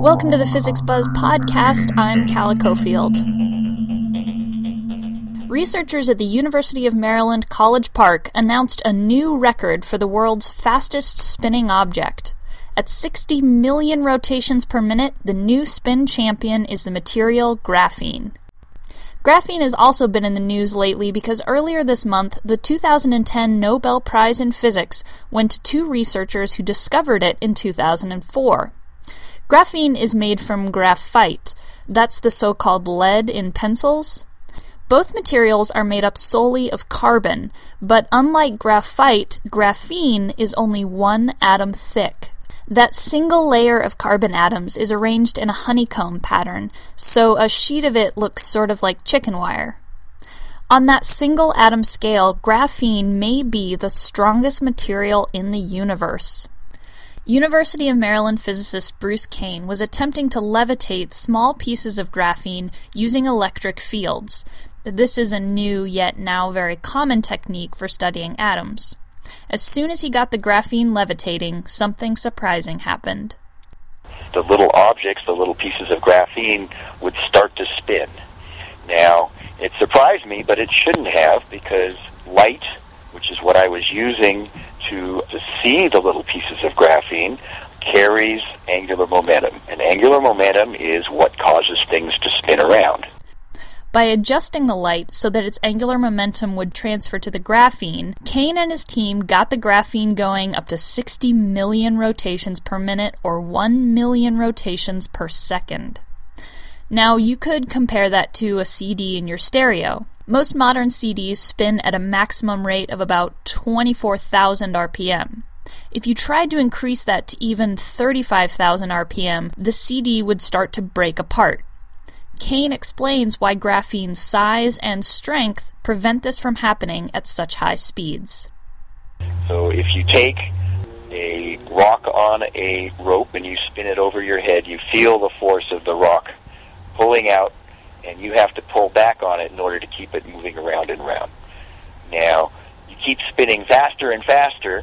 Welcome to the Physics Buzz podcast. I'm Calla Cofield. Researchers at the University of Maryland College Park announced a new record for the world's fastest spinning object. At 60 million rotations per minute, the new spin champion is the material graphene. Graphene has also been in the news lately because earlier this month, the 2010 Nobel Prize in Physics went to two researchers who discovered it in 2004. Graphene is made from graphite. That's the so called lead in pencils. Both materials are made up solely of carbon, but unlike graphite, graphene is only one atom thick. That single layer of carbon atoms is arranged in a honeycomb pattern, so a sheet of it looks sort of like chicken wire. On that single atom scale, graphene may be the strongest material in the universe. University of Maryland physicist Bruce Kane was attempting to levitate small pieces of graphene using electric fields. This is a new yet now very common technique for studying atoms. As soon as he got the graphene levitating, something surprising happened. The little objects, the little pieces of graphene, would start to spin. Now, it surprised me, but it shouldn't have because light, which is what I was using to, to see the little pieces of graphene, carries angular momentum. And angular momentum is what causes things to spin around. By adjusting the light so that its angular momentum would transfer to the graphene, Kane and his team got the graphene going up to 60 million rotations per minute or 1 million rotations per second. Now, you could compare that to a CD in your stereo. Most modern CDs spin at a maximum rate of about 24,000 RPM. If you tried to increase that to even 35,000 RPM, the CD would start to break apart. Kane explains why graphene's size and strength prevent this from happening at such high speeds. So if you take a rock on a rope and you spin it over your head, you feel the force of the rock pulling out, and you have to pull back on it in order to keep it moving around and around. Now, you keep spinning faster and faster,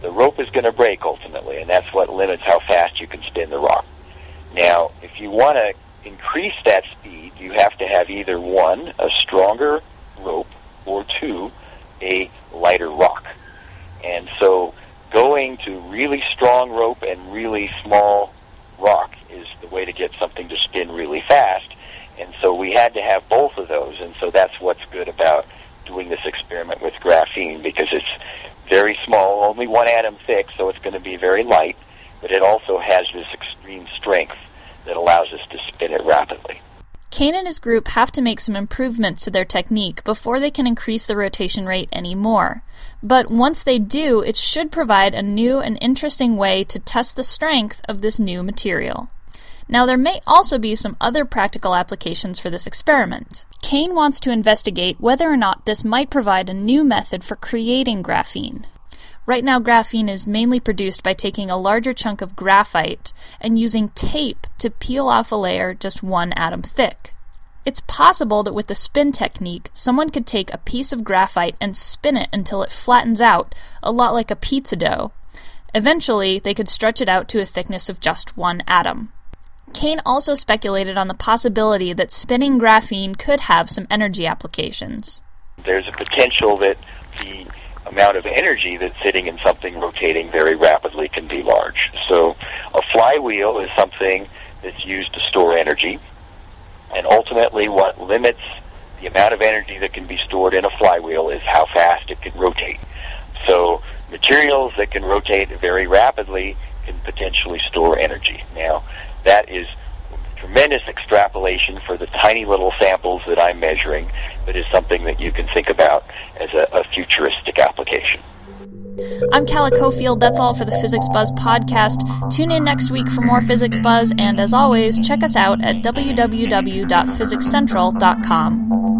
the rope is going to break ultimately, and that's what limits how fast you can spin the rock. Now, if you want to increase that speed, you have to have either one, a stronger rope, or two, a lighter rock. And so going to really strong rope and really small rock is the way to get something to spin really fast. And so we had to have both of those. And so that's what's good about doing this experiment with graphene because it's very small, only one atom thick, so it's going to be very light, but it also has this extreme strength that allows us to spin it rapidly. Kane and his group have to make some improvements to their technique before they can increase the rotation rate any more. But once they do, it should provide a new and interesting way to test the strength of this new material. Now, there may also be some other practical applications for this experiment. Kane wants to investigate whether or not this might provide a new method for creating graphene. Right now, graphene is mainly produced by taking a larger chunk of graphite and using tape to peel off a layer just one atom thick. It's possible that with the spin technique, someone could take a piece of graphite and spin it until it flattens out, a lot like a pizza dough. Eventually, they could stretch it out to a thickness of just one atom. Kane also speculated on the possibility that spinning graphene could have some energy applications. There's a potential that the amount of energy that's sitting in something rotating very rapidly can be large. So a flywheel is something that's used to store energy, and ultimately what limits the amount of energy that can be stored in a flywheel is how fast it can rotate. So materials that can rotate very rapidly can potentially store energy. Now, that is tremendous extrapolation for the tiny little samples that I'm measuring, but is something that you can think about Calla Cofield. That's all for the Physics Buzz podcast. Tune in next week for more Physics Buzz, and as always, check us out at www.physicscentral.com.